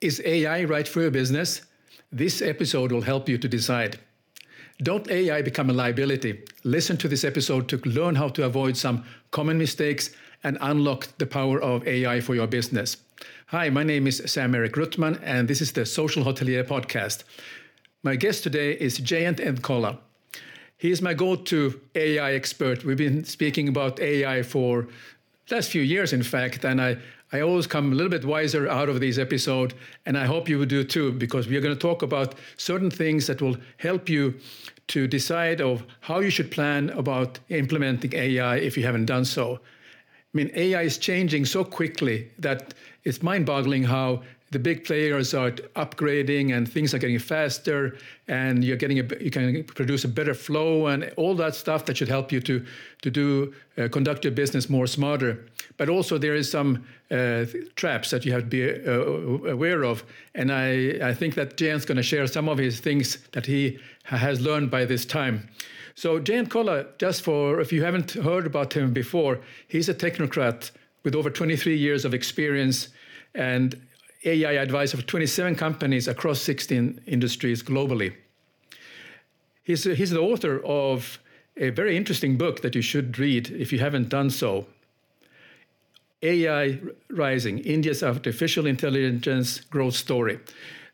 Is AI right for your business? This episode will help you to decide. Don't AI become a liability? Listen to this episode to learn how to avoid some common mistakes and unlock the power of AI for your business. Hi, my name is Sam Erik Ruttman, and this is the Social Hotelier podcast. My guest today is Jayanth N Kolla. He is my go-to AI expert. We've been speaking about AI for last few years, in fact, and I, I always come a little bit wiser out of these episodes, and I hope you will do too, because we are going to talk about certain things that will help you to decide of how you should plan about implementing AI if you haven't done so. I mean, AI is changing so quickly that it's mind-boggling how the big players are upgrading and things are getting faster and you're getting a you can produce a better flow and all that stuff that should help you to to do uh, conduct your business more smarter. But also there is some uh, traps that you have to be uh, aware of. And i i think that Jayanth's going to share some of his things that he has learned by this time. So Jayanth Kolla just for if you haven't heard about him before, he's a technocrat with over 23 years of experience. And AI advisor for 27 companies across 16 industries globally. He's, he's the author of a very interesting book that you should read if you haven't done so. AI Rising India's Artificial Intelligence Growth Story.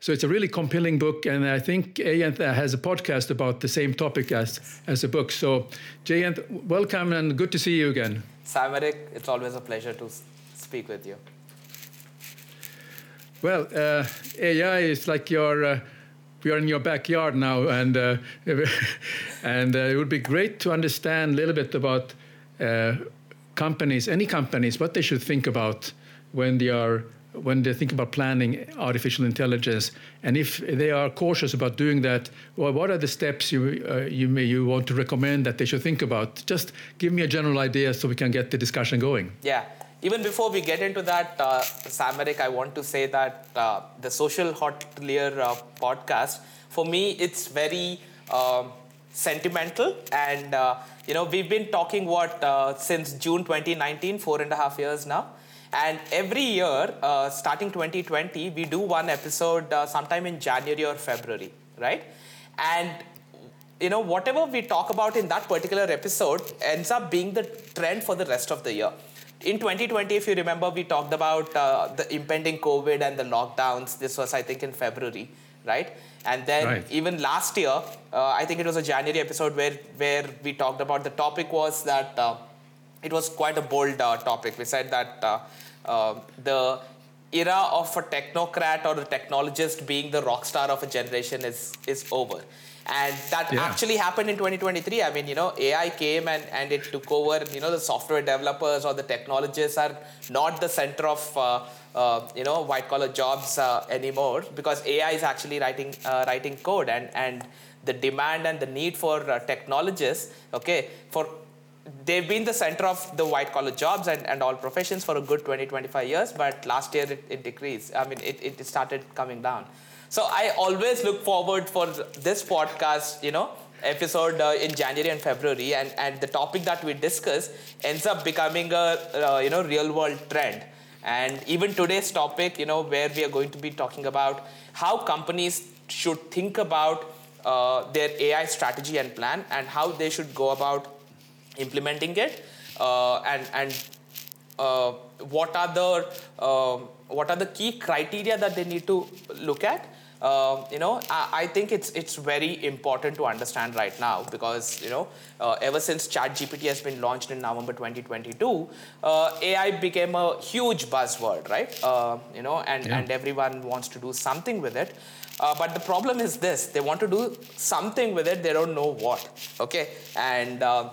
So it's a really compelling book, and I think Jayanth has a podcast about the same topic as, as a book. So, Jayanth, welcome and good to see you again. Sam Erik, it's always a pleasure to speak with you. Well, uh, AI is like your. Uh, we are in your backyard now, and uh, and uh, it would be great to understand a little bit about uh, companies, any companies, what they should think about when they are when they think about planning artificial intelligence, and if they are cautious about doing that, well, what are the steps you uh, you may you want to recommend that they should think about? Just give me a general idea so we can get the discussion going. Yeah. Even before we get into that, uh, I want to say that uh, the Social Hotelier uh, podcast, for me, it's very um, sentimental. And, uh, you know, we've been talking what, uh, since June 2019, four and a half years now. And every year, uh, starting 2020, we do one episode uh, sometime in January or February, right? And you know, whatever we talk about in that particular episode ends up being the trend for the rest of the year in 2020, if you remember, we talked about uh, the impending COVID and the lockdowns. This was, I think, in February, right? And then right. even last year, uh, I think it was a January episode where where we talked about the topic was that uh, it was quite a bold uh, topic. We said that uh, uh, the era of a technocrat or a technologist being the rock star of a generation is is over and that yeah. actually happened in 2023 i mean you know ai came and, and it took over. You know the software developers or the technologists are not the center of uh, uh, you know white collar jobs uh, anymore because ai is actually writing uh, writing code. And and the demand and the need for uh, technologists okay for they've been the center of the white collar jobs and, and all professions for a good 20 25 years. But last year it, it decreased. I mean it, it started coming down so I always look forward for this podcast, you know, episode uh, in January and February, and, and the topic that we discuss ends up becoming a uh, you know real world trend. And even today's topic, you know, where we are going to be talking about how companies should think about uh, their AI strategy and plan, and how they should go about implementing it, uh, and and uh, what are the uh, what are the key criteria that they need to look at uh, you know, I, I, think it's it's very important to understand right now because you know, uh, ever since ChatGPT has been launched in November 2022, uh, AI became a huge buzzword, right? Uh, you know, and yeah. and everyone wants to do something with it. Uh, but the problem is this: they want to do something with it, they don't know what. Okay, and uh,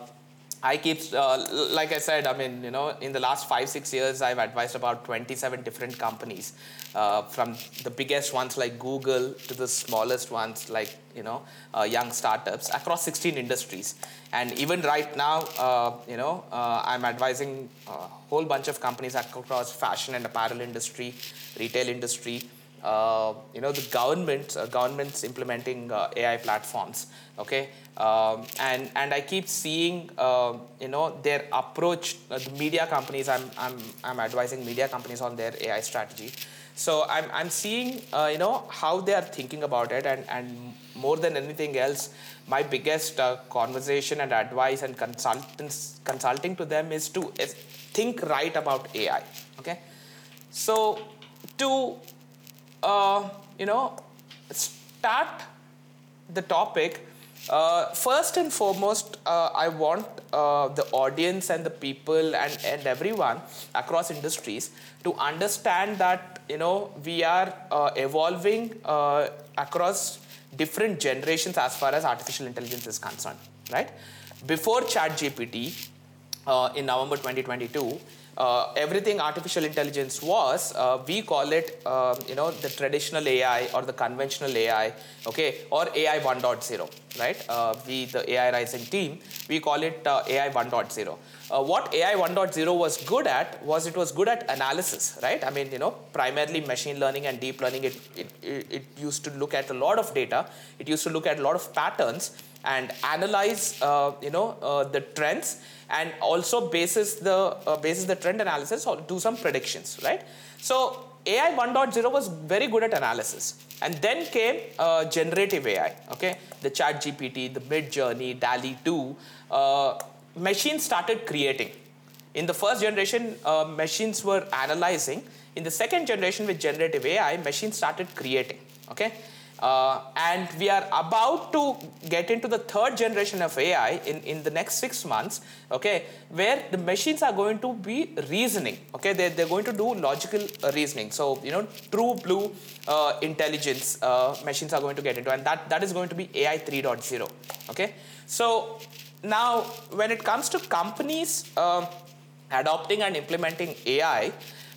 I keep, uh, like I said, I mean, you know, in the last five, six years, I've advised about 27 different companies, uh, from the biggest ones like Google to the smallest ones like, you know, uh, young startups across 16 industries. And even right now, uh, you know, uh, I'm advising a whole bunch of companies across fashion and apparel industry, retail industry, uh, you know the government uh, governments implementing uh, AI platforms okay um, and and I keep seeing uh, you know their approach uh, the media companies I'm, I'm I'm advising media companies on their AI strategy So I'm, I'm seeing, uh, you know, how they are thinking about it, and, and more than anything else, my biggest uh, conversation and advice and consultants consulting to them is to is think right about AI. Okay, so to uh, you know start the topic. Uh, first and foremost, uh, I want uh, the audience and the people and, and everyone across industries to understand that you know we are uh, evolving uh, across different generations as far as artificial intelligence is concerned, right? Before ChatGPT in November 2022, uh, everything artificial intelligence was, uh, we call it, uh, you know, the traditional AI or the conventional AI, okay, or AI 1.0, right? Uh, we, the AI Rising team, we call it uh, AI 1.0. Uh, what AI 1.0 was good at was it was good at analysis, right? I mean, you know, primarily machine learning and deep learning, it, it, it used to look at a lot of data. It used to look at a lot of patterns and analyze, uh, you know, uh, the trends and also basis the uh, basis the trend analysis or do some predictions, right? So AI 1.0 was very good at analysis. And then came uh, generative AI, okay? The ChatGPT, the Midjourney, DALL-E 2. Uh, machines started creating. In the first generation, uh, machines were analyzing. In the second generation with generative AI, machines started creating, okay? Uh, and we are about to get into the third generation of AI in, in the next six months, okay, where the machines are going to be reasoning, okay, they're, they're going to do logical uh, reasoning. So, you know, true blue uh, intelligence uh, machines are going to get into, and that, that is going to be AI 3.0, okay. So, now when it comes to companies uh, adopting and implementing AI,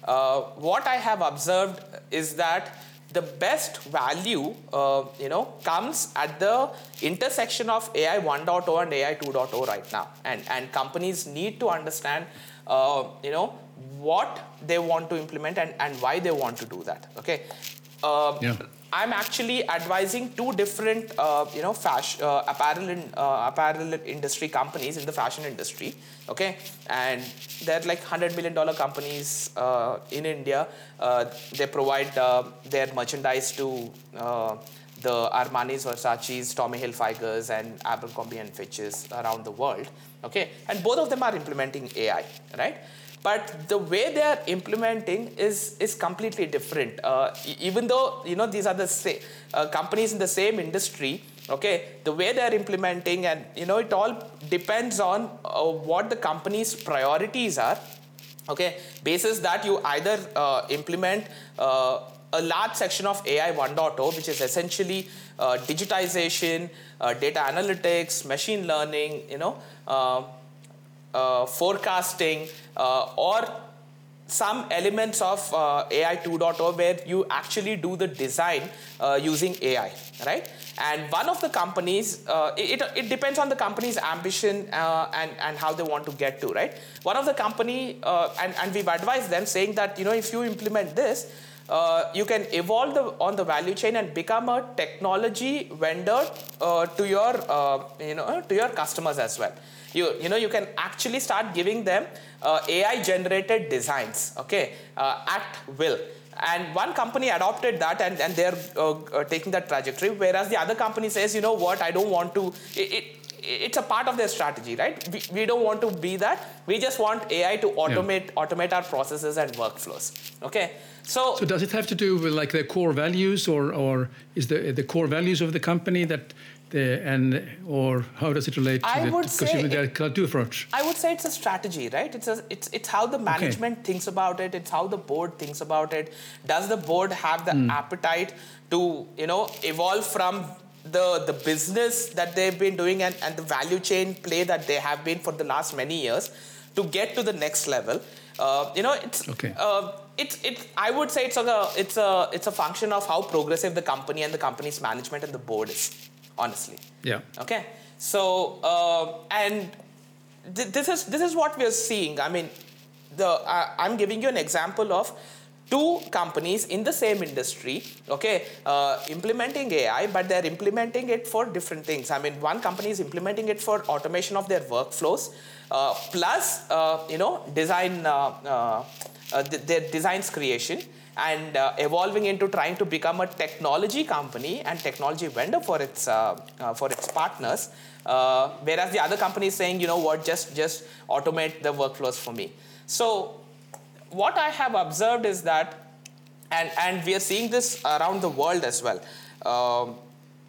uh, what I have observed is that the best value, uh, you know, comes at the intersection of AI 1.0 and AI 2.0 right now. And, and companies need to understand, uh, you know, what they want to implement and, and why they want to do that. Okay. Uh, yeah. I'm actually advising two different, uh, you know, fashion, uh, apparel, in, uh, apparel industry companies in the fashion industry. Okay, and they're like hundred million dollar companies uh, in India. Uh, they provide uh, their merchandise to the Armani's, Versace's, Tommy Hilfigers, and Abercrombie and Fitch's around the world. Okay, and both of them are implementing AI, right? But the way they are implementing is is completely different. Uh, even though you know these are the uh, companies in the same industry, okay, the way they are implementing and you know it all depends on uh, what the company's priorities are. Okay, basis that you either uh, implement uh, a large section of AI 1.0, which is essentially uh, digitization, data analytics, machine learning, you know forecasting uh, or some elements of uh, AI 2.0 where you actually do the design uh, using AI, right? And one of the companies, uh, it, it depends on the company's ambition uh, and, and how they want to get to, right? One of the company, and, and we've advised them saying that, you know, if you implement this, you can evolve the, on the value chain and become a technology vendor to your, you know, to your customers as well you, you know, you can actually start giving them uh, AI generated designs, okay, uh, at will. And one company adopted that and, and they're uh, uh, taking that trajectory, whereas the other company says, you know what, I don't want to. It, it, it's a part of their strategy, right? We, we don't want to be that. We just want AI to automate yeah. automate our processes and workflows. Okay. So, so does it have to do with like the core values, or or is the the core values of the company that the, and or how does it relate to I the, would say it, two approach? I would say it's a strategy, right? It's a, it's it's how the management okay. thinks about it. It's how the board thinks about it. Does the board have the mm. appetite to you know evolve from the the business that they've been doing and, and the value chain play that they have been for the last many years to get to the next level? Uh, you know, it's okay. Uh, it's it's I would say it's a it's a it's a function of how progressive the company and the company's management and the board is honestly. Yeah. Okay. So uh, and th- this is this is what we are seeing. I mean, the uh, I'm giving you an example of two companies in the same industry okay uh, implementing ai but they're implementing it for different things i mean one company is implementing it for automation of their workflows uh, plus uh, you know design uh, uh, th- their designs creation and uh, evolving into trying to become a technology company and technology vendor for its uh, uh, for its partners uh, whereas the other company is saying you know what? Just just automate the workflows for me. So what i have observed is that and and we are seeing this around the world as well um,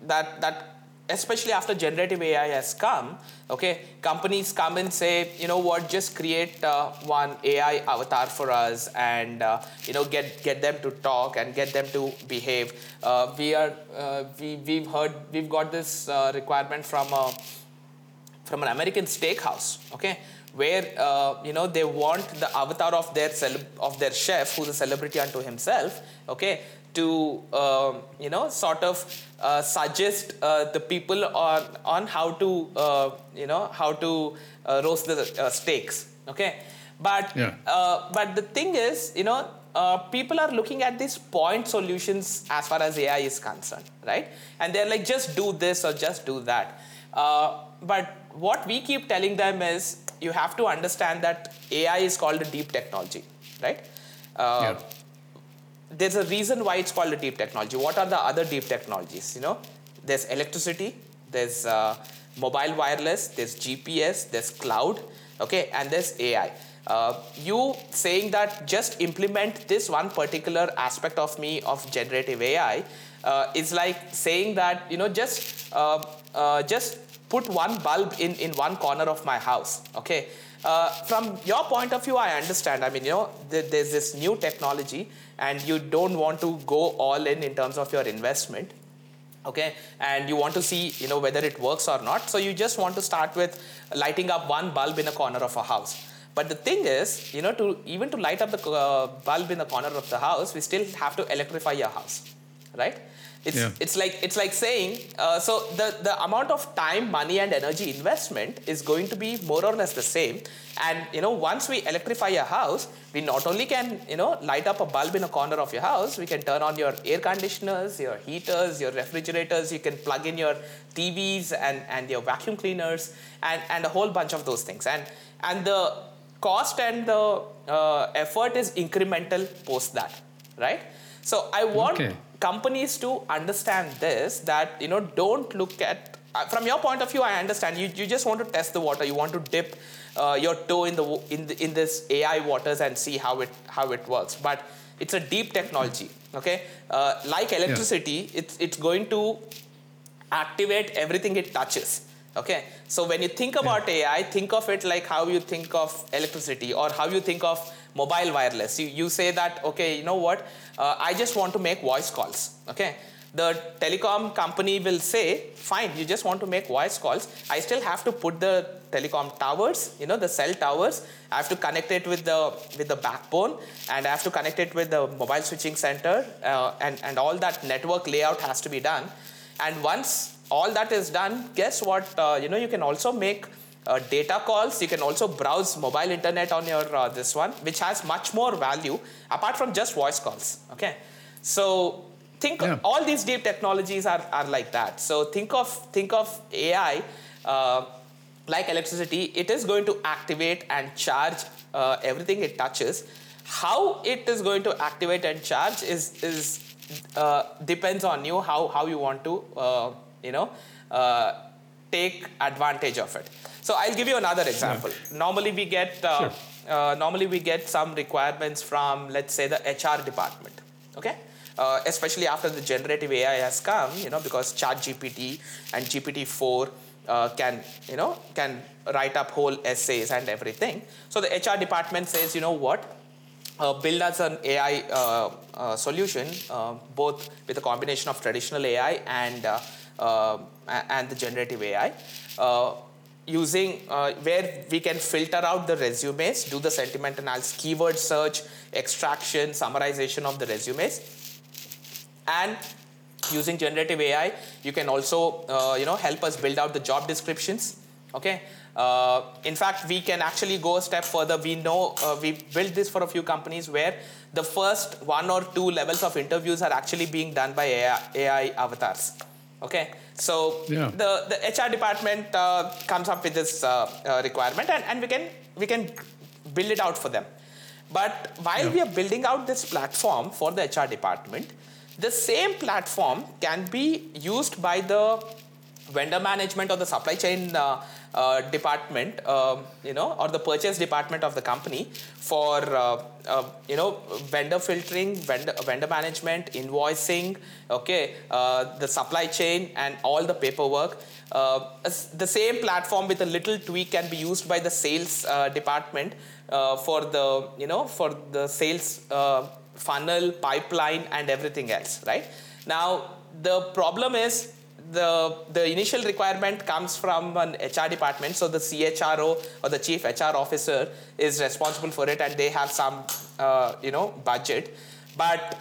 that that especially after generative AI has come, okay, companies come and say, you know what, just create uh, one AI avatar for us and uh, you know get get them to talk and get them to behave. Uh, we are uh, we we've heard we've got this uh, requirement from a from an American steakhouse, okay, where uh, you know they want the avatar of their cele- of their chef, who's a celebrity unto himself, okay, to um, you know sort of uh, suggest uh, the people on on how to uh, you know how to uh, roast the uh, steaks, okay, but Yeah. but the thing is, you know. people are looking at these point solutions as far as AI is concerned, right? And they're like, just do this or just do that. but what we keep telling them is you have to understand that AI is called a deep technology, right? Uh, Yeah. There's a reason why it's called a deep technology. What are the other deep technologies? You know, there's electricity, there's uh, mobile wireless, there's GPS, there's cloud, okay, and there's AI. Uh, you saying that just implement this one particular aspect of me of generative AI uh, is like saying that you know just uh, uh, just put one bulb in, in one corner of my house okay uh, from your point of view i understand. I mean you know th- there's this new technology and you don't want to go all in in terms of your investment okay? And you want to see you know whether it works or not. So you just want to start with lighting up one bulb in a corner of a house. But the thing is you know to even to light up the uh, bulb in the corner of the house we still have to electrify your house right it's, Yeah. it's like it's like saying uh, so the, the amount of time money and energy investment is going to be more or less the same and you know once we electrify your house we not only can you know light up a bulb in a corner of your house we can turn on your air conditioners your heaters your refrigerators you can plug in your tvs and, and your vacuum cleaners and, and a whole bunch of those things and and the cost and the uh, effort is incremental post that right so i want Okay. Companies to understand this that you know don't look at uh, from your point of view i understand. You, you just want to test the water. You want to dip uh, your toe in the in the, in this ai waters and see how it how it works. But it's a deep technology okay? Uh, like electricity it's it's going to activate everything it touches okay? So when you think about ai think of it like how you think of electricity or how you think of mobile wireless. You, you say that okay you know what? Uh, i just want to make voice calls okay? The telecom company will say fine you just want to make voice calls. I still have to put the telecom towers you know the cell towers. I have to connect it with the with the backbone and i have to connect it with the mobile switching center uh, and and all that network layout has to be done. And once all that is done, guess what? Uh, you know, you can also make uh, data calls. You can also browse mobile internet on your uh, this one, which has much more value apart from just voice calls. Okay, so think Yeah. all these deep technologies are, are like that. So think of think of AI uh, like electricity. It is going to activate and charge uh, everything it touches. How it is going to activate and charge is is uh, depends on you how how you want to uh, you know uh, take advantage of it. So I'll give you another example. Normally we get uh, Sure. uh, normally we get some requirements from let's say the HR department. Okay. Uh, especially after the generative AI has come, you know, because ChatGPT and GPT-4 uh, can, you know, can write up whole essays and everything. So the HR department says, you know what, uh, build us an AI uh, uh, solution, uh, both with a combination of traditional AI and uh, uh, and the generative AI, using uh, where we can filter out the resumes, do the sentiment analysis, keyword search, extraction, summarization of the resumes, and using generative AI, you can also uh, you know help us build out the job descriptions. Okay. Uh, in fact, we can actually go a step further. We know uh, we built this for a few companies where the first one or two levels of interviews are actually being done by AI, AI avatars. Okay, so Yeah. the, the HR department uh, comes up with this uh, uh, requirement, and, and we can we can build it out for them. But while yeah. we are building out this platform for the HR department, the same platform can be used by the vendor management or the supply chain uh, uh, department, uh, you know, or the purchase department of the company for, uh, uh, you know, vendor filtering, vendor, vendor management, invoicing, okay, uh, the supply chain and all the paperwork. the same platform with a little tweak can be used by the sales department for the, you know, for the sales funnel, pipeline, and everything else, right? Now, the problem is the, the initial requirement comes from an HR department, so the CHRO or the chief HR officer is responsible for it, and they have some, uh, you know, budget. But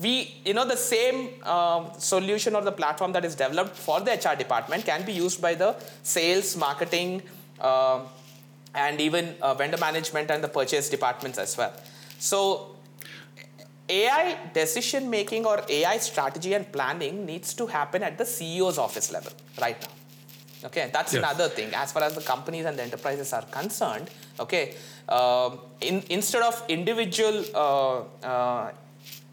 we, you know, the same uh, solution or the platform that is developed for the HR department can be used by the sales, marketing, uh, and even uh, vendor management and the purchase departments as well. So AI decision making or AI strategy and planning needs to happen at the CEO's office level right now. Okay, that's yes. another thing. As far as the companies and the enterprises are concerned, okay, uh, in, instead of individual uh, uh,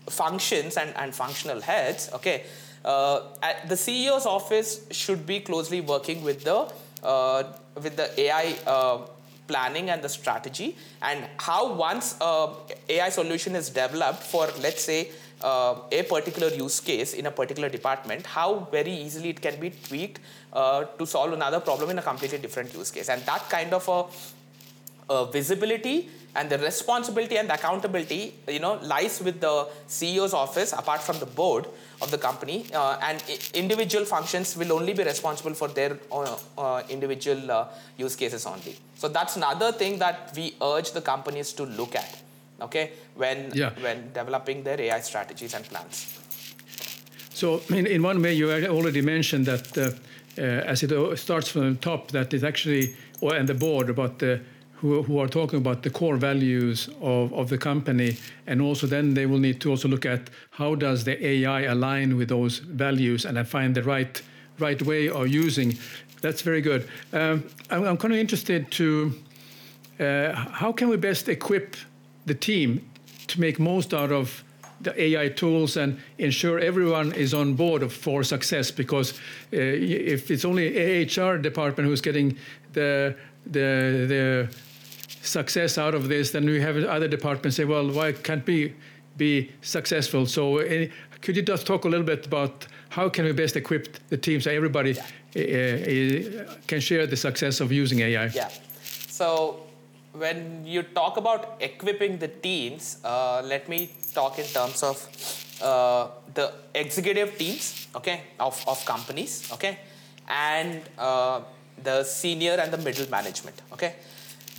functions and, and functional heads, okay, uh, the CEO's office should be closely working with the uh, with the AI uh, planning and the strategy and how once uh, AI solution is developed for let's say uh, a particular use case in a particular department, how very easily it can be tweaked uh, to solve another problem in a completely different use case. And that kind of a, a visibility and the responsibility and the accountability you know lies with the ceo's office apart from the board of the company uh, and individual functions will only be responsible for their uh, uh, individual uh, use cases only so that's another thing that we urge the companies to look at okay when yeah. when developing their ai strategies and plans so in, in one way you already mentioned that uh, uh, as it starts from the top that is actually or and the board about the who, who are talking about the core values of, of the company and also then they will need to also look at how does the AI align with those values and find the right right way of using. That's very good. Um, I'm, I'm, kind of interested to uh, how can we best equip the team to make most out of the AI tools and ensure everyone is on board for success because uh, if it's only HR department who's getting the the the success out of this, then we have other departments say, well, why can't we be successful? So uh, could you just talk a little bit about how can we best equip the team so everybody yeah. uh, can share the success of using AI? Yeah. So when you talk about equipping the teams, uh, let me talk in terms of uh, the executive teams, okay, of, of companies, okay, and uh, the senior and the middle management, okay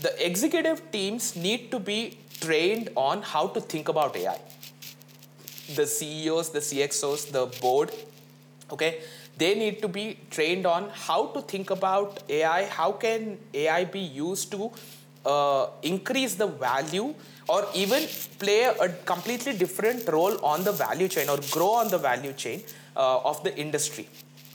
the executive teams need to be trained on how to think about AI. The CEOs, the CXOs, the board, okay, they need to be trained on how to think about AI, how can AI be used to uh, increase the value or even play a completely different role on the value chain or grow on the value chain uh, of the industry.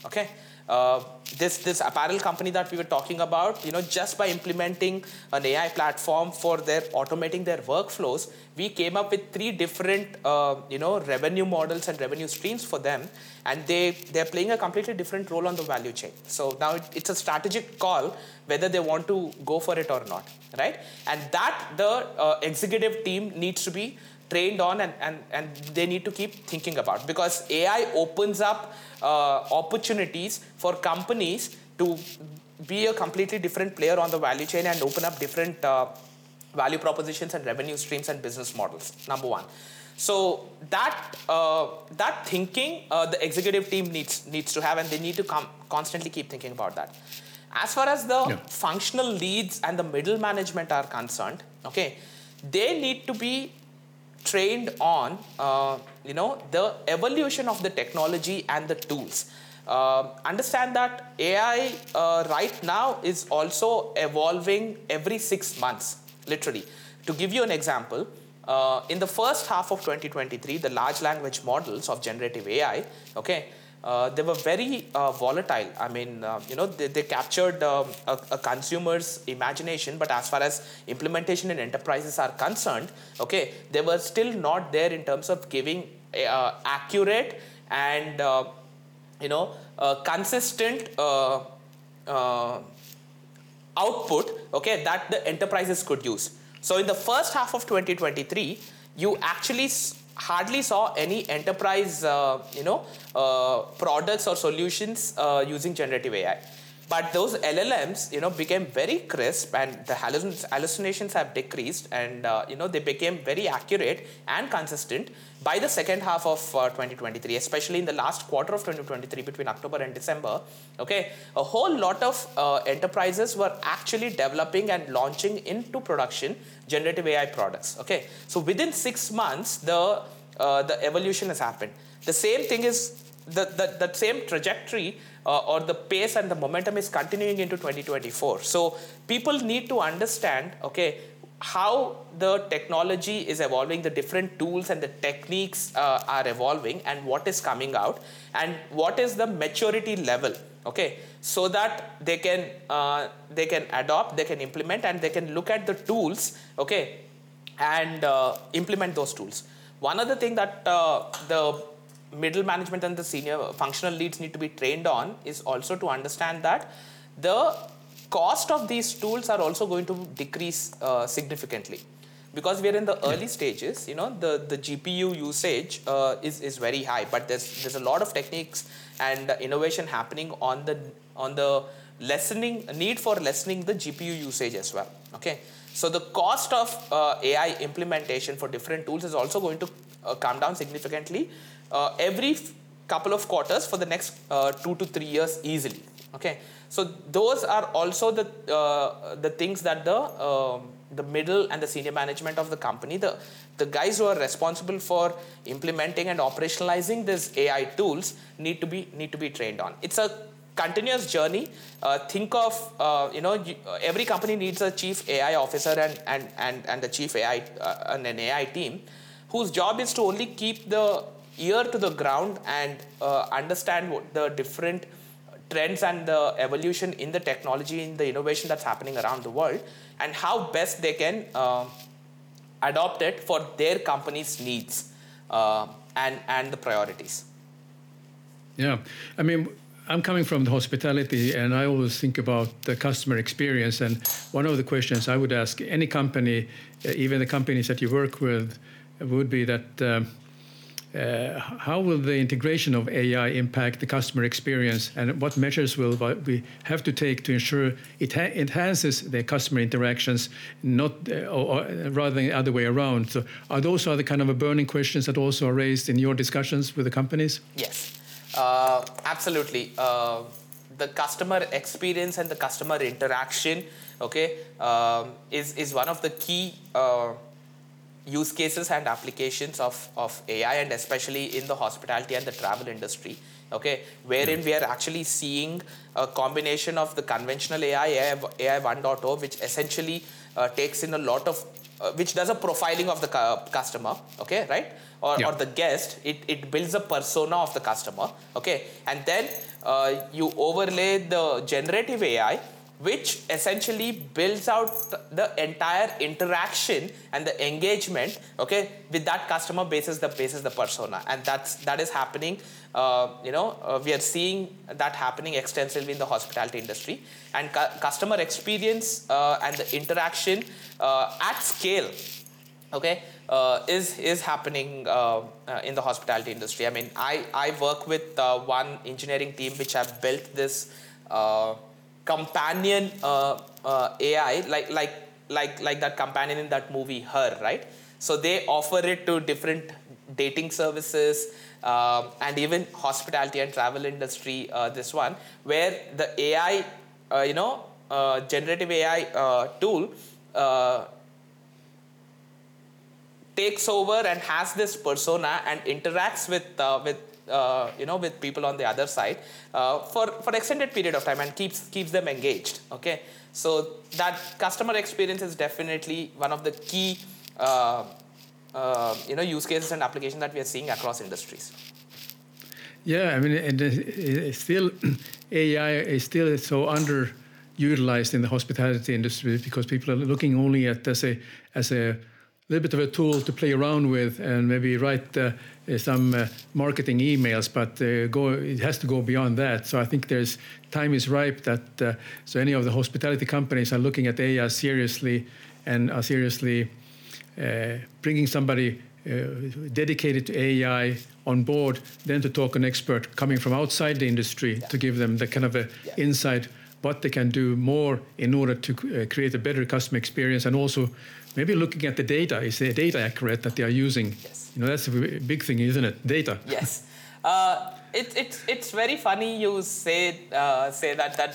Okay, uh, this this apparel company that we were talking about, you know, just by implementing an AI platform for their automating their workflows, we came up with three different uh, you know revenue models and revenue streams for them, and they they're playing a completely different role on the value chain. So now it, it's a strategic call whether they want to go for it or not, right? And that the uh, executive team needs to be trained on and, and, and they need to keep thinking about because AI opens up uh, opportunities for companies to be a completely different player on the value chain and open up different uh, value propositions and revenue streams and business models. Number one. So that uh, that thinking uh, the executive team needs needs to have, and they need to come constantly keep thinking about that. As far as the yeah. functional leads and the middle management are concerned, okay, they need to be trained on uh, you know the evolution of the technology and the tools. Uh, understand that AI uh, right now is also evolving every six months, literally. To give you an example, uh, in the first half of 2023, the large language models of generative AI, okay, uh, they were very uh, volatile. I mean, uh, you know, they, they captured um, a, a, consumer's imagination, but as far as implementation in enterprises are concerned, okay, they were still not there in terms of giving uh, accurate and uh, you know uh, consistent output, okay, that the enterprises could use. So in the first half of 2023, you actually hardly saw any enterprise, uh, you know, uh, products or solutions uh, using generative AI. But those LLMs, you know, became very crisp, and the hallucinations have decreased, and uh, you know they became very accurate and consistent by the second half of uh, 2023, especially in the last quarter of 2023, between October and December. Okay, a whole lot of uh, enterprises were actually developing and launching into production generative AI products. Okay, so within six months, the uh, the evolution has happened. The same thing is the, the, that same trajectory uh, or the pace and the momentum is continuing into 2024. So people need to understand, okay, how the technology is evolving, the different tools and the techniques uh, are evolving, and what is coming out, and what is the maturity level. Okay, so that they can uh, they can adopt, they can implement, and they can look at the tools. Okay, and uh, implement those tools. One other thing that uh, the middle management and the senior functional leads need to be trained on is also to understand that the cost of these tools are also going to decrease uh, significantly. Because we are in the early stages you know the, the gpu usage uh, is, is very high but there's there's a lot of techniques and innovation happening on the on the lessening need for lessening the gpu usage as well okay? So the cost of uh, ai implementation for different tools is also going to uh, come down significantly uh, every couple of quarters for the next uh, two to three years easily. Okay, so those are also the uh, the things that the um, the middle and the senior management of the company, the the guys who are responsible for implementing and operationalizing these AI tools need to be need to be trained on. It's a continuous journey. Uh, think of uh, you know you, every company needs a chief AI officer and and and and the chief AI uh, and an AI team, whose job is to only keep the ear to the ground and uh, understand what the different trends and the evolution in the technology, in the innovation that's happening around the world, and how best they can uh, adopt it for their company's needs uh, and, and the priorities. Yeah, I mean, I'm coming from the hospitality, and I always think about the customer experience. And one of the questions I would ask any company, even the companies that you work with, would be that um, how will the integration of AI impact the customer experience, and what measures will we have to take to ensure it enhances the customer interactions, not uh, or, rather than the other way around? So, are those are the kind of burning questions that also are raised in your discussions with the companies? Yes, uh, absolutely. Uh, the customer experience and the customer interaction, okay, um, is is one of the key uh, use cases and applications of, of AI and especially in the hospitality and the travel industry. Okay, wherein we are actually seeing a combination of the conventional AI, AI, AI 1.0, which essentially uh, takes in a lot of, uh, which does a profiling of the cu- customer, okay, right? Or, yeah. or the guest, it, it builds a persona of the customer, okay? And then uh, you overlay the generative AI which essentially builds out the entire interaction and the engagement okay with that customer basis the basis the persona. And that's that is happening uh, you know uh, we are seeing that happening extensively in the hospitality industry. And cu- customer experience uh, and the interaction uh, at scale okay uh, is is happening uh, in the hospitality industry. I mean i i work with one engineering team which have built this companion uh, uh, AI, like like like like that companion in that movie, Her, right? So they offer it to different dating services um, and even hospitality and travel industry. Uh, this one where the AI, uh, you know, uh, generative AI uh, tool takes over and has this persona and interacts with with uh, you know with people on the other side uh, for for extended period of time and keeps keeps them engaged okay? So that customer experience is definitely one of the key uh, uh you know use cases and applications that we are seeing across industries. Yeah, I mean, and it's still AI is still so underutilized in the hospitality industry because people are looking only at as a as a little bit of a tool to play around with and maybe write uh, some uh, marketing emails, but uh, go it has to go beyond that. So I think there's time is ripe that uh, so any of the hospitality companies are looking at AI seriously and are seriously uh, bringing somebody uh, dedicated to AI on board, then to talk an expert coming from outside the industry Yeah. to give them the kind of a Yeah. insight what they can do more in order to uh, create a better customer experience and also maybe looking at the data is the data accurate that they are using Yes. you know that's a big thing isn't it data yes. Uh, it, it, it's very funny you say, uh, say that, that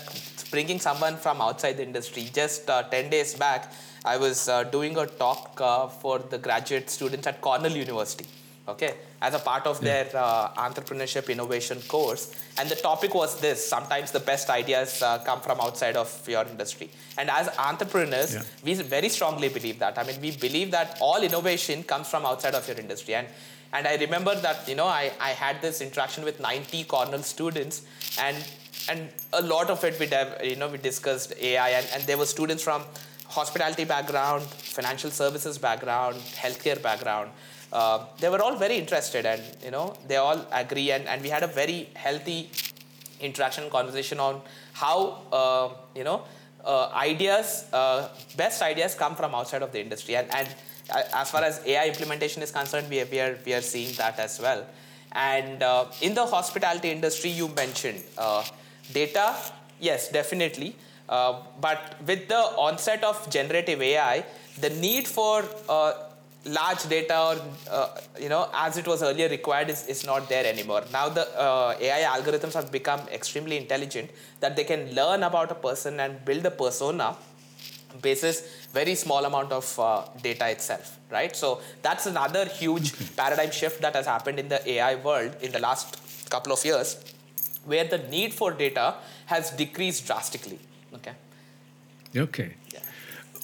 bringing someone from outside the industry. Just uh, 10 days back, I was uh, doing a talk uh, for the graduate students at Cornell University, okay, as a part of their uh, entrepreneurship innovation course. And the topic was this sometimes the best ideas uh, come from outside of your industry. And as entrepreneurs, Yeah. we very strongly believe that. I mean, we believe that all innovation comes from outside of your industry. And and I remember that you know I, I had this interaction with 90 Cornell students, and and a lot of it we you know we discussed AI, and, and there were students from hospitality background, financial services background, healthcare background. Uh, they were all very interested, and you know they all agree, and, and we had a very healthy interaction conversation on how uh, you know uh, ideas uh, best ideas come from outside of the industry. And, and uh, as far as ai implementation is concerned we are, we are, we are seeing that as well. And in the hospitality industry you mentioned data. Yes definitely. But with the onset of generative ai the need for uh, large data or uh, you know as it was earlier required is, is not there anymore. Now the uh, ai algorithms have become extremely intelligent that they can learn about a person and build a persona basis very small amount of uh, data itself right? So that's another huge paradigm shift that has happened in the ai world in the last couple of years where the need for data has decreased drastically okay? Okay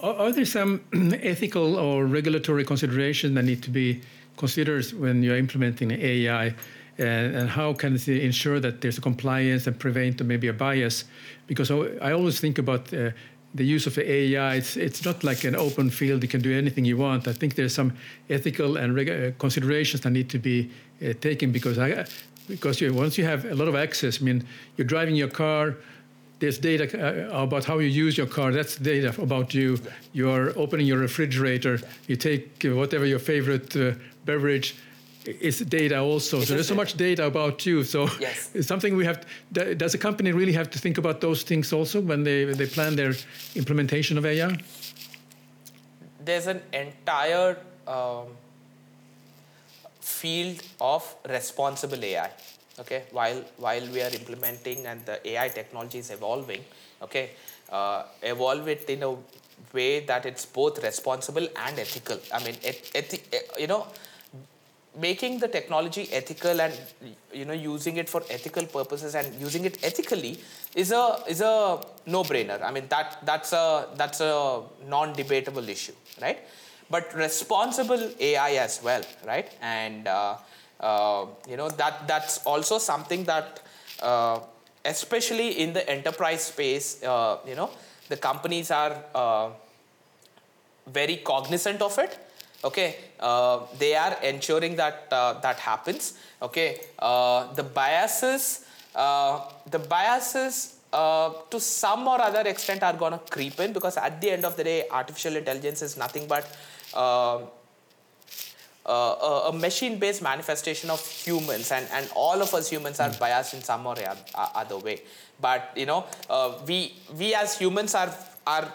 Are, are there some ethical or regulatory considerations that need to be considered when you're implementing AI? And, and how can it ensure that there's a compliance and prevent maybe a bias? Because I always think about uh, the use of AI. It's, it's not like an open field, you can do anything you want. I think there's some ethical and reg- uh, considerations that need to be uh, taken because, I, because you, once you have a lot of access, I mean, you're driving your car, there's data uh, about how you use your car. That's data about you. You are opening your refrigerator. You take whatever your favorite uh, beverage. It's data also. so there's so much data about you. So Yes. it's something we have. th- Does a company really have to think about those things also when they when they plan their implementation of AI? there's an entire um, field of responsible AI. Okay, while while we are implementing and the AI technology is evolving, okay, uh, evolve it in a way that it's both responsible and ethical. I mean, et- ethi- you know, making the technology ethical and you know using it for ethical purposes and using it ethically is a is a no brainer i mean that that's a that's a non debatable issue right? But responsible ai as well right? And uh, you know that that's also something that uh, especially in the enterprise space uh, you know the companies are uh, very cognizant of it. Okay uh, they are ensuring that uh, that happens. Okay uh, the biases uh, the biases uh, to some or other extent are going to creep in because at the end of the day artificial intelligence is nothing but uh, a, a machine-based manifestation of humans, and, and all of us humans are biased in some or uh, other way. But you know, uh, we we as humans are are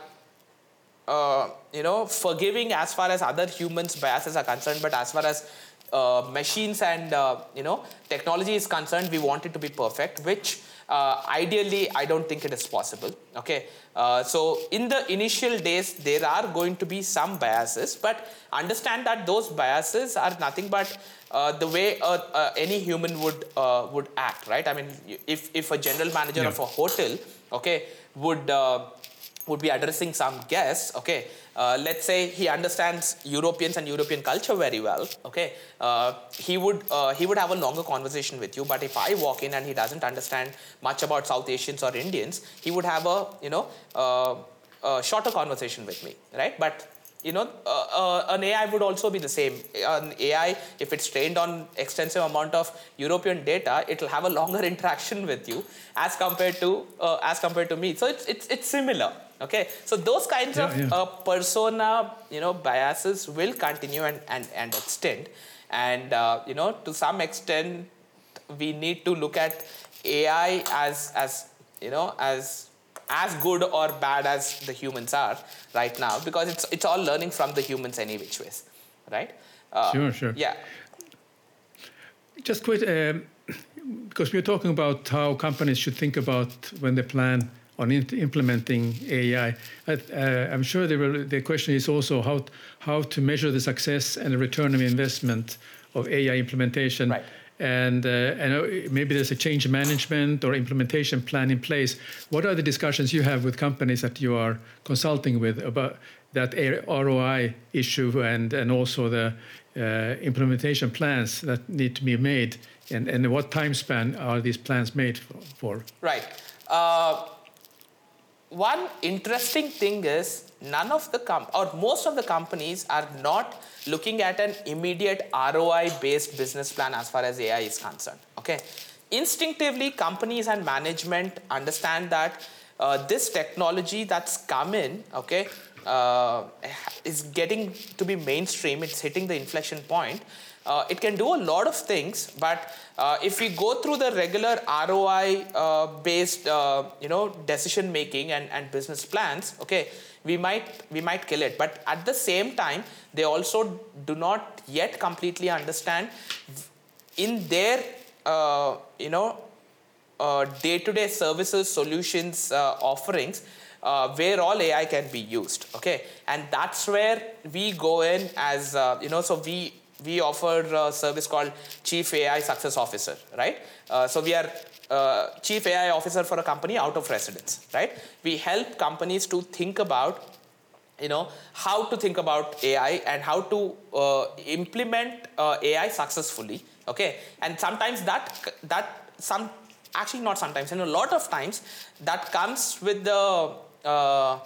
uh, you know forgiving as far as other humans' biases are concerned, but as far as uh, machines and uh, you know technology is concerned, we want it to be perfect, which uh, ideally I don't think it is possible. Okay, uh, so in the initial days there are going to be some biases, but understand that those biases are nothing but uh, the way uh, uh, any human would uh, would act, right? I mean, if if a general manager Yeah. of a hotel, okay, would uh, would be addressing some guests, okay, uh, let's say he understands Europeans and European culture very well, okay, uh, he would uh, he would have a longer conversation with you. But if I walk in and he doesn't understand much about South Asians or Indians, he would have a you know uh, a shorter conversation with me, right? But you know, uh, uh, an AI would also be the same. An AI, if it's trained on extensive amount of European data, it'll have a longer interaction with you as compared to as compared to me. So it's it's it's similar. Okay, so those kinds yeah, of yeah. Uh, persona, you know, biases will continue and and, and extend, and uh, you know, to some extent, we need to look at AI as as you know as as good or bad as the humans are right now because it's it's all learning from the humans any which ways right? Uh, sure sure. yeah. Just quick um, because we're talking about how companies should think about when they plan on implementing AI. Uh, I'm sure will, the question is also how how to measure the success and the return of investment of AI implementation. Right and, uh, and maybe there's a change management or implementation plan in place. What are the discussions you have with companies that you are consulting with about that ROI issue and, and also the uh, implementation plans that need to be made? And, and what time span are these plans made for? Right. Uh, one interesting thing is none of the com- or most of the companies are not looking at an immediate ROI based business plan as far as AI is concerned. Okay, instinctively, companies and management understand that uh, this technology that's come in, okay, uh, is getting to be mainstream. It's hitting the inflection point. Uh, it can do a lot of things, but uh, if we go through the regular ROI uh, based, uh, you know, decision making and, and business plans, okay, we might we might kill it. But at the same time they also do not yet completely understand in their uh, you know uh, day-to-day services solutions offerings uh, where all AI can be used okay? And that's where we go in as uh, you know so we we offer a service called chief AI success officer right uh, so we are uh, chief AI officer for a company out of residence, right? We help companies to think about you know how to think about ai and how to uh, implement uh, ai successfully okay and sometimes that that some actually not sometimes and a lot of times that comes with the uh,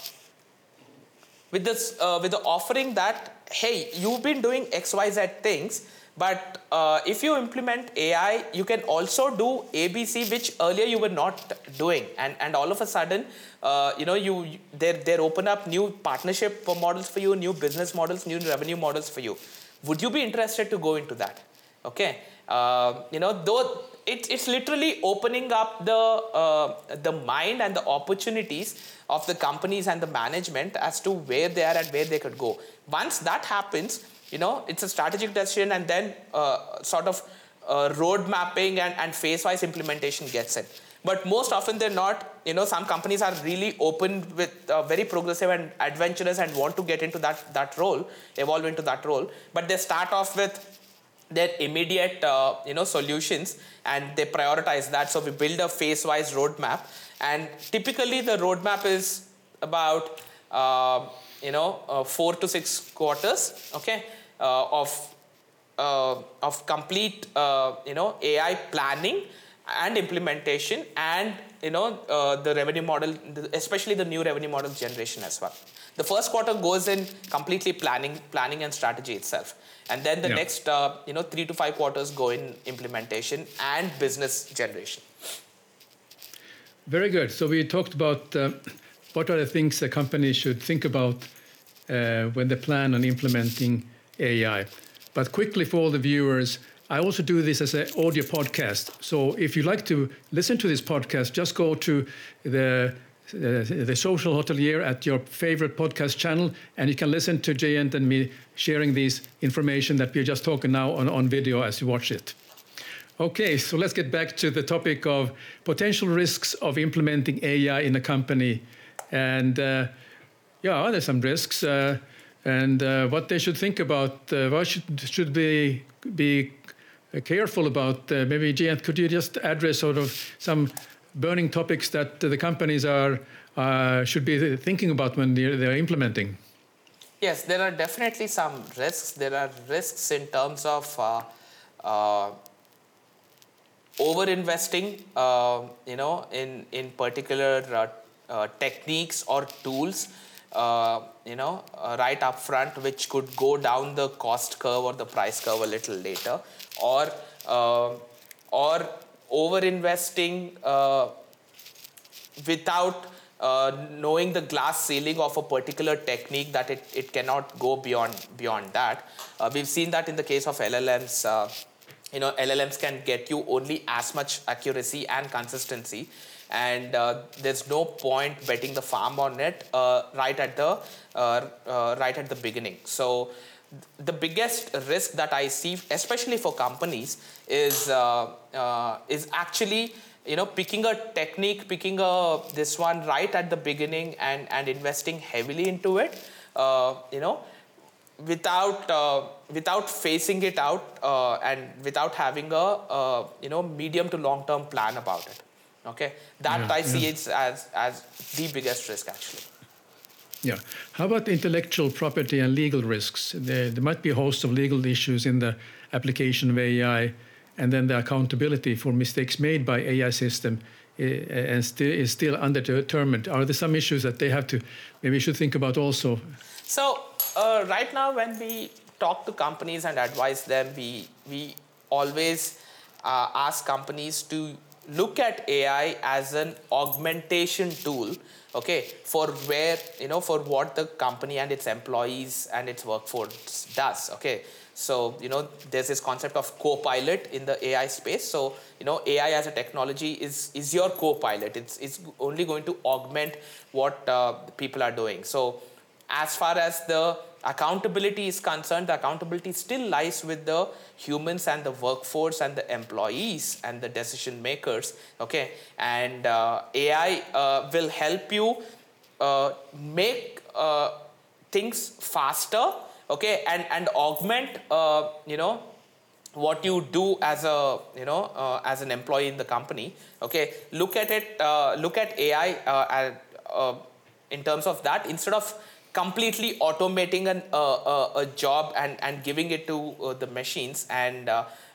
with this uh, with the offering that hey you've been doing xyz things but uh, if you implement AI, you can also do ABC, which earlier you were not doing, and and all of a sudden, uh, you know, you they're they're open up new partnership models for you, new business models, new revenue models for you. Would you be interested to go into that? Okay, uh, you know, though it, it's literally opening up the uh, the mind and the opportunities of the companies and the management as to where they are and where they could go. Once that happens you know it's a strategic decision and then uh, sort of uh, road mapping and, and phase-wise implementation gets in but most often they're not you know some companies are really open with uh, very progressive and adventurous and want to get into that that role evolve into that role but they start off with their immediate uh, you know solutions and they prioritize that. So we build a phase-wise roadmap and typically the roadmap is about uh, you know uh, four to six quarters okay uh, of uh, of complete uh, you know AI planning and implementation and you know uh, the revenue model especially the new revenue model generation as well the first quarter goes in completely planning planning and strategy itself and then the yeah. next uh, you know 3 to 5 quarters go in implementation and business generation very good so we talked about uh, what are the things a company should think about when they plan on implementing AI. But quickly for all the viewers, I also do this as an audio podcast. So if you like to listen to this podcast, just go to the uh, the social hotelier at your favorite podcast channel, and you can listen to Jayanth and me sharing this information that we're just talking now on, on video as you watch it. Okay, so let's get back to the topic of potential risks of implementing AI in a company. And uh, yeah, there's some risks. Uh, and uh, what they should think about, uh, what should, should they be careful about. Uh, maybe, Jayanth, could you just address sort of some burning topics that the companies are uh, should be thinking about when they're, implementing? Yes, there are definitely some risks. There are risks in terms of uh, uh, over investing, uh, you know, in in particular uh, uh, techniques or tools, uh, you know, right up front, which could go down the cost curve or the price curve a little later, or or over investing without uh, knowing the glass ceiling of a particular technique that it, it cannot go beyond beyond that. Uh, we've seen that in the case of LLMs. Uh, you know, LLMs can get you only as much accuracy and consistency, and uh, there's no point betting the farm on it uh, right at the uh, right at the beginning. So the biggest risk that I see, especially for companies, is is actually you know picking a technique picking a this one right at the beginning and and investing heavily into it uh, you know without uh, without facing it out uh, and without having a uh, you know medium to long term plan about it. Okay? That yeah, i see yeah. it as as the biggest risk actually yeah. How about intellectual property and legal risks? There, there might be a host of legal issues in the application of AI and then the accountability for mistakes made by AI system eh, and still is still undetermined. Are there some issues that they have to maybe should think about also? So uh, right now, when we talk to companies and advise them, we we always uh, ask companies to look at AI as an augmentation tool okay for where you know for what the company and its employees and its workforce does okay so, you know, there's this concept of co-pilot in the AI space. So, you know, AI as a technology is, is your co-pilot. It's, it's only going to augment what uh, people are doing. So, as far as the accountability is concerned, the accountability still lies with the humans and the workforce and the employees and the decision makers. Okay, and uh, AI uh, will help you uh, make uh, things faster okay and and augment uh, you know what you do as a you know uh, as an employee in the company okay look at it look at ai in terms of that instead of completely automating an, uh, a job and and giving it to the machines and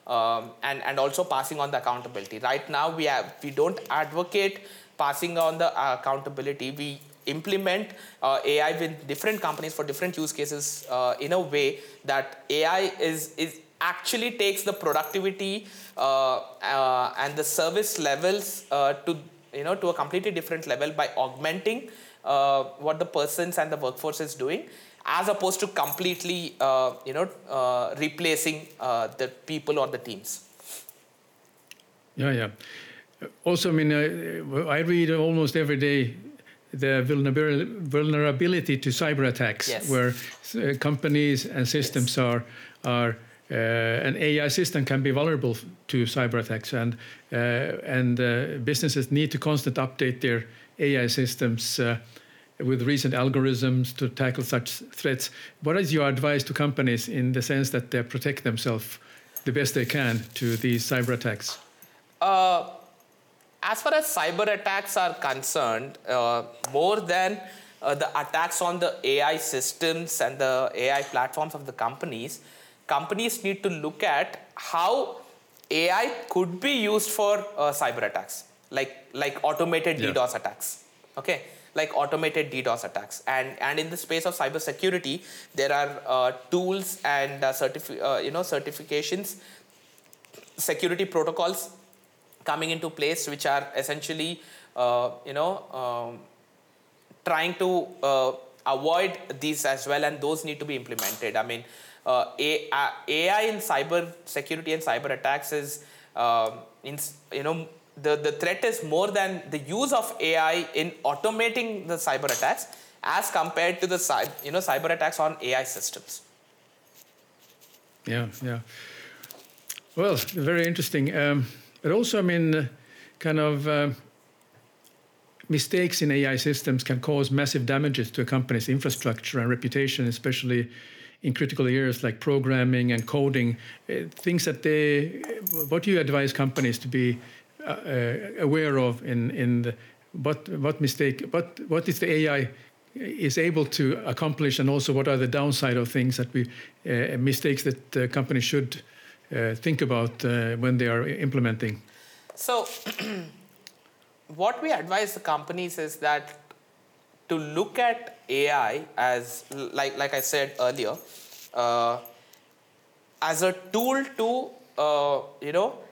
um, and and also passing on the accountability. Right now we have we don't advocate passing on the accountability. We implement uh, AI with different companies for different use cases uh, in a way that AI is, is actually takes the productivity uh, uh and the service levels uh, to you know to a completely different level by augmenting uh, what the persons and the workforce is doing as opposed to completely you know replacing the people or the teams yeah yeah also i mean i read almost every day the vulnerability to cyber attacks, yes. where uh, companies and systems yes. are are uh, an AI system can be vulnerable to cyber attacks, and uh, and uh, businesses need to constantly update their AI systems uh, with recent algorithms to tackle such threats. What is your advice to companies in the sense that they protect themselves the best they can to these cyber attacks? Uh, as far as cyber attacks are concerned, uh, more than uh, the attacks on the AI systems and the AI platforms of the companies, companies need to look at how AI could be used for uh, cyber attacks, like like automated yeah. DDoS attacks. Okay, like automated DDoS attacks, and and in the space of cybersecurity, there are uh, tools and uh, certifi- uh, you know certifications, security protocols coming into place which are essentially uh, you know um, trying to uh, avoid these as well and those need to be implemented i mean uh, ai in cyber security and cyber attacks is um, in, you know the, the threat is more than the use of ai in automating the cyber attacks as compared to the you know cyber attacks on ai systems. Yeah yeah. Well very interesting. Um, but also, I mean, uh, kind of uh, mistakes in AI systems can cause massive damages to a company's infrastructure and reputation, especially in critical areas like programming and coding. Uh, things that they, what do you advise companies to be aware of in in the, what what mistake what what is the AI is able to accomplish, and also what are the downside of things that we uh, mistakes that uh, companies should uh, think about uh, when they are implementing. So, what we advise the companies is that to look at AI as like like I said earlier, uh, as a tool to uh, you know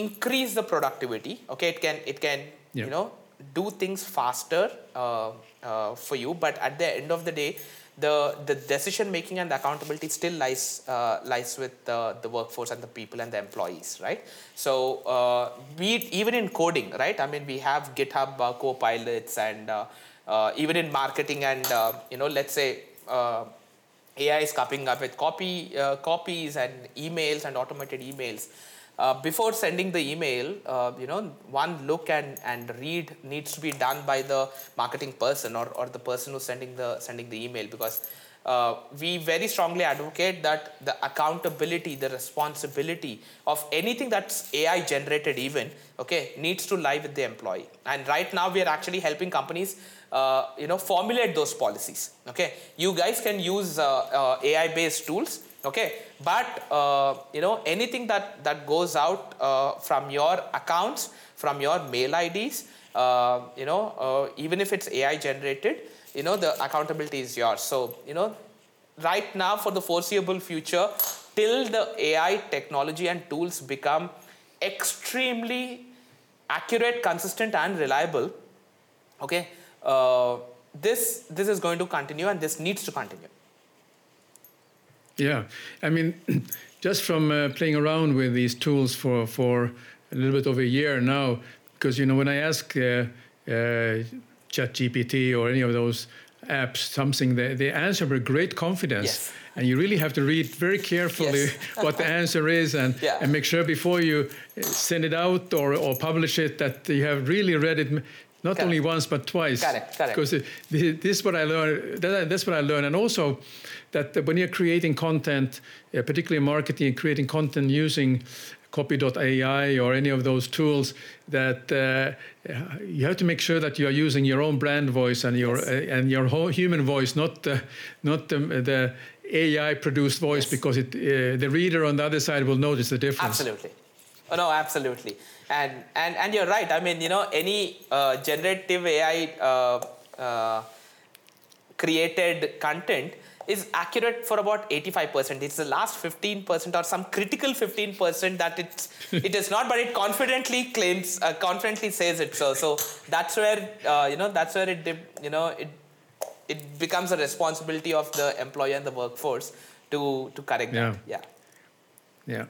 increase the productivity. Okay, it can it can yeah. you know do things faster uh, uh, for you, but at the end of the day, the the decision making and the accountability still lies uh, lies with the, the workforce and the people and the employees, right? So uh, it even in coding, right? I mean, we have GitHub uh, co-pilots and uh, uh, even in marketing and uh, you know, let's say. AI is coming up with copy copies and emails and automated emails. Uh, before sending the email, uh, you know, one look and, and read needs to be done by the marketing person or, or the person who's sending the sending the email because uh, we very strongly advocate that the accountability, the responsibility of anything that's AI generated, even okay, needs to lie with the employee. And right now, we are actually helping companies, uh, you know, formulate those policies. Okay, you guys can use uh, uh, AI-based tools okay but uh, you know anything that that goes out uh, from your accounts from your mail ids uh, you know uh, even if it's ai generated you know the accountability is yours. So you know right now for the foreseeable future till the ai technology and tools become extremely accurate consistent and reliable okay uh, this this is going to continue and this needs to continue yeah, I mean, just from uh, playing around with these tools for for a little bit over a year now, because you know when I ask uh, uh, ChatGPT or any of those apps something, they, they answer with great confidence. Yes. And you really have to read very carefully yes. what the answer is and, yeah. and make sure before you send it out or, or publish it that you have really read it not correct. only once but twice. Correct, correct. Because this is what I learned. That's what I learned, and also that when you're creating content, uh, particularly marketing, and creating content using copy.ai or any of those tools that uh, you have to make sure that you are using your own brand voice and your yes. uh, and your whole human voice not the, not the, the AI produced voice yes. because it, uh, the reader on the other side will notice the difference. Absolutely. Oh, no, absolutely. And, and, and you're right. I mean, you know, any uh, generative AI uh, uh, created content is accurate for about 85%. It's the last 15% or some critical 15% that it's, it is not, but it confidently claims, uh, confidently says it so. So that's where, uh, you know, that's where it, you know, it, it becomes a responsibility of the employer and the workforce to, to correct yeah. that. Yeah. Yeah.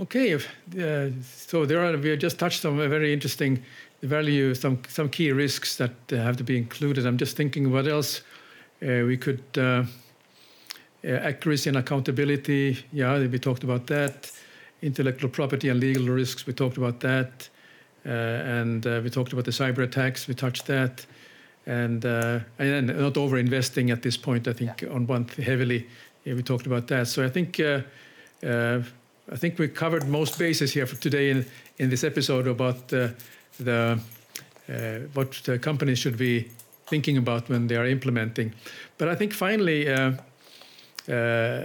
Okay, uh, so there are we have just touched on a very interesting value, some some key risks that uh, have to be included. I'm just thinking what else uh, we could uh, uh, accuracy and accountability. Yeah, we talked about that. Intellectual property and legal risks. We talked about that, and we talked about the cyber attacks. We touched that, and and not over investing at this point. I think yeah. on one heavily. Yeah, we talked about that. So I think. I think we covered most bases here for today in, in this episode about uh, the uh, what the companies should be thinking about when they are implementing. But I think finally, uh, uh,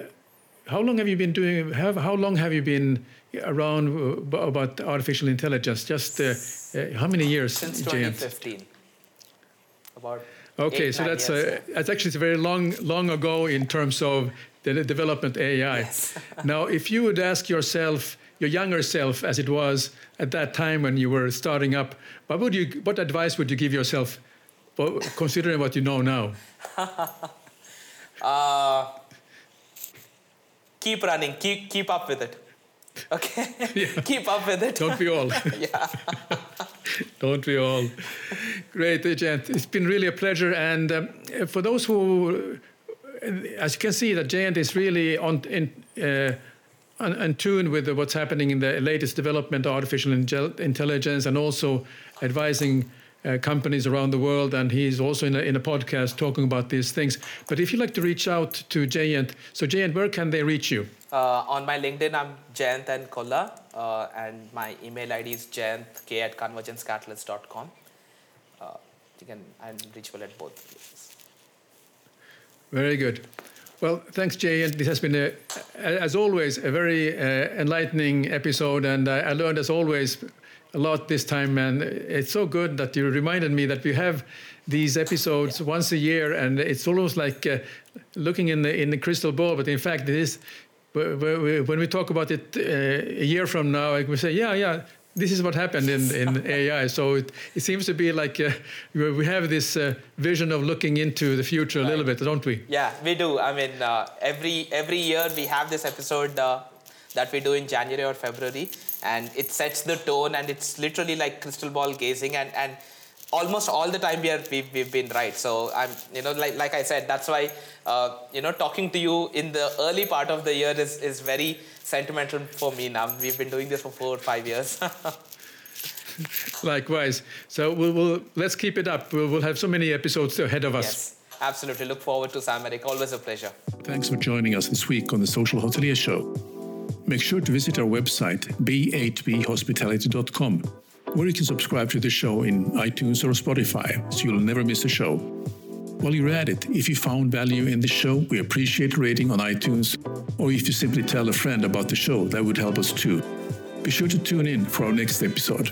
how long have you been doing? Have, how long have you been around about artificial intelligence? Just uh, uh, how many years? Since 2015. About. Okay, eight, so that's years, that's actually very long long ago in terms of the development AI. Yes. now, if you would ask yourself, your younger self, as it was at that time when you were starting up, what would you, what advice would you give yourself considering what you know now. uh, keep running. Keep keep up with it. Okay. Yeah. keep up with it. Don't we all? yeah. Don't we all? Great, Jayanth. It's been really a pleasure. And um, for those who, as you can see, that Jayanth is really on in. Uh, in tune with what's happening in the latest development of artificial intelligence and also advising uh, companies around the world, and he's also in a, in a podcast talking about these things. But if you'd like to reach out to Jayanth, so Jayanth, where can they reach you? Uh, on my LinkedIn, I'm Jayanth N Kolla, uh, and my email ID is jayantk at convergencecatalyst.com. you can I'm reachable at both places. Very good. Well, thanks, Jay. And this has been, a, as always, a very uh, enlightening episode. And I, I learned, as always, a lot this time. And it's so good that you reminded me that we have these episodes yeah. once a year, and it's almost like uh, looking in the in the crystal ball. But in fact, it is when we talk about it uh, a year from now, we say, yeah, yeah, this is what happened in, in AI. So it, it seems to be like uh, we have this uh, vision of looking into the future right. a little bit, don't we? Yeah, we do. I mean, uh, every every year we have this episode uh, that we do in January or February, and it sets the tone, and it's literally like crystal ball gazing, and and almost all the time we are we've, we've been right. So i'm you know like like i said that's why uh, you know talking to you in the early part of the year is is very sentimental for me now. We've been doing this for four or five years. Likewise. So we'll, we'll, let's keep it up. We'll, we'll have so many episodes ahead of us. Yes absolutely. Look forward to sameric always a pleasure. Thanks for joining us this week on the social hotelier show. Make sure to visit our website b8bhospitality.com or you can subscribe to the show in iTunes or Spotify so you'll never miss a show. While you're at it, if you found value in the show, we appreciate rating on iTunes, or if you simply tell a friend about the show, that would help us too. Be sure to tune in for our next episode.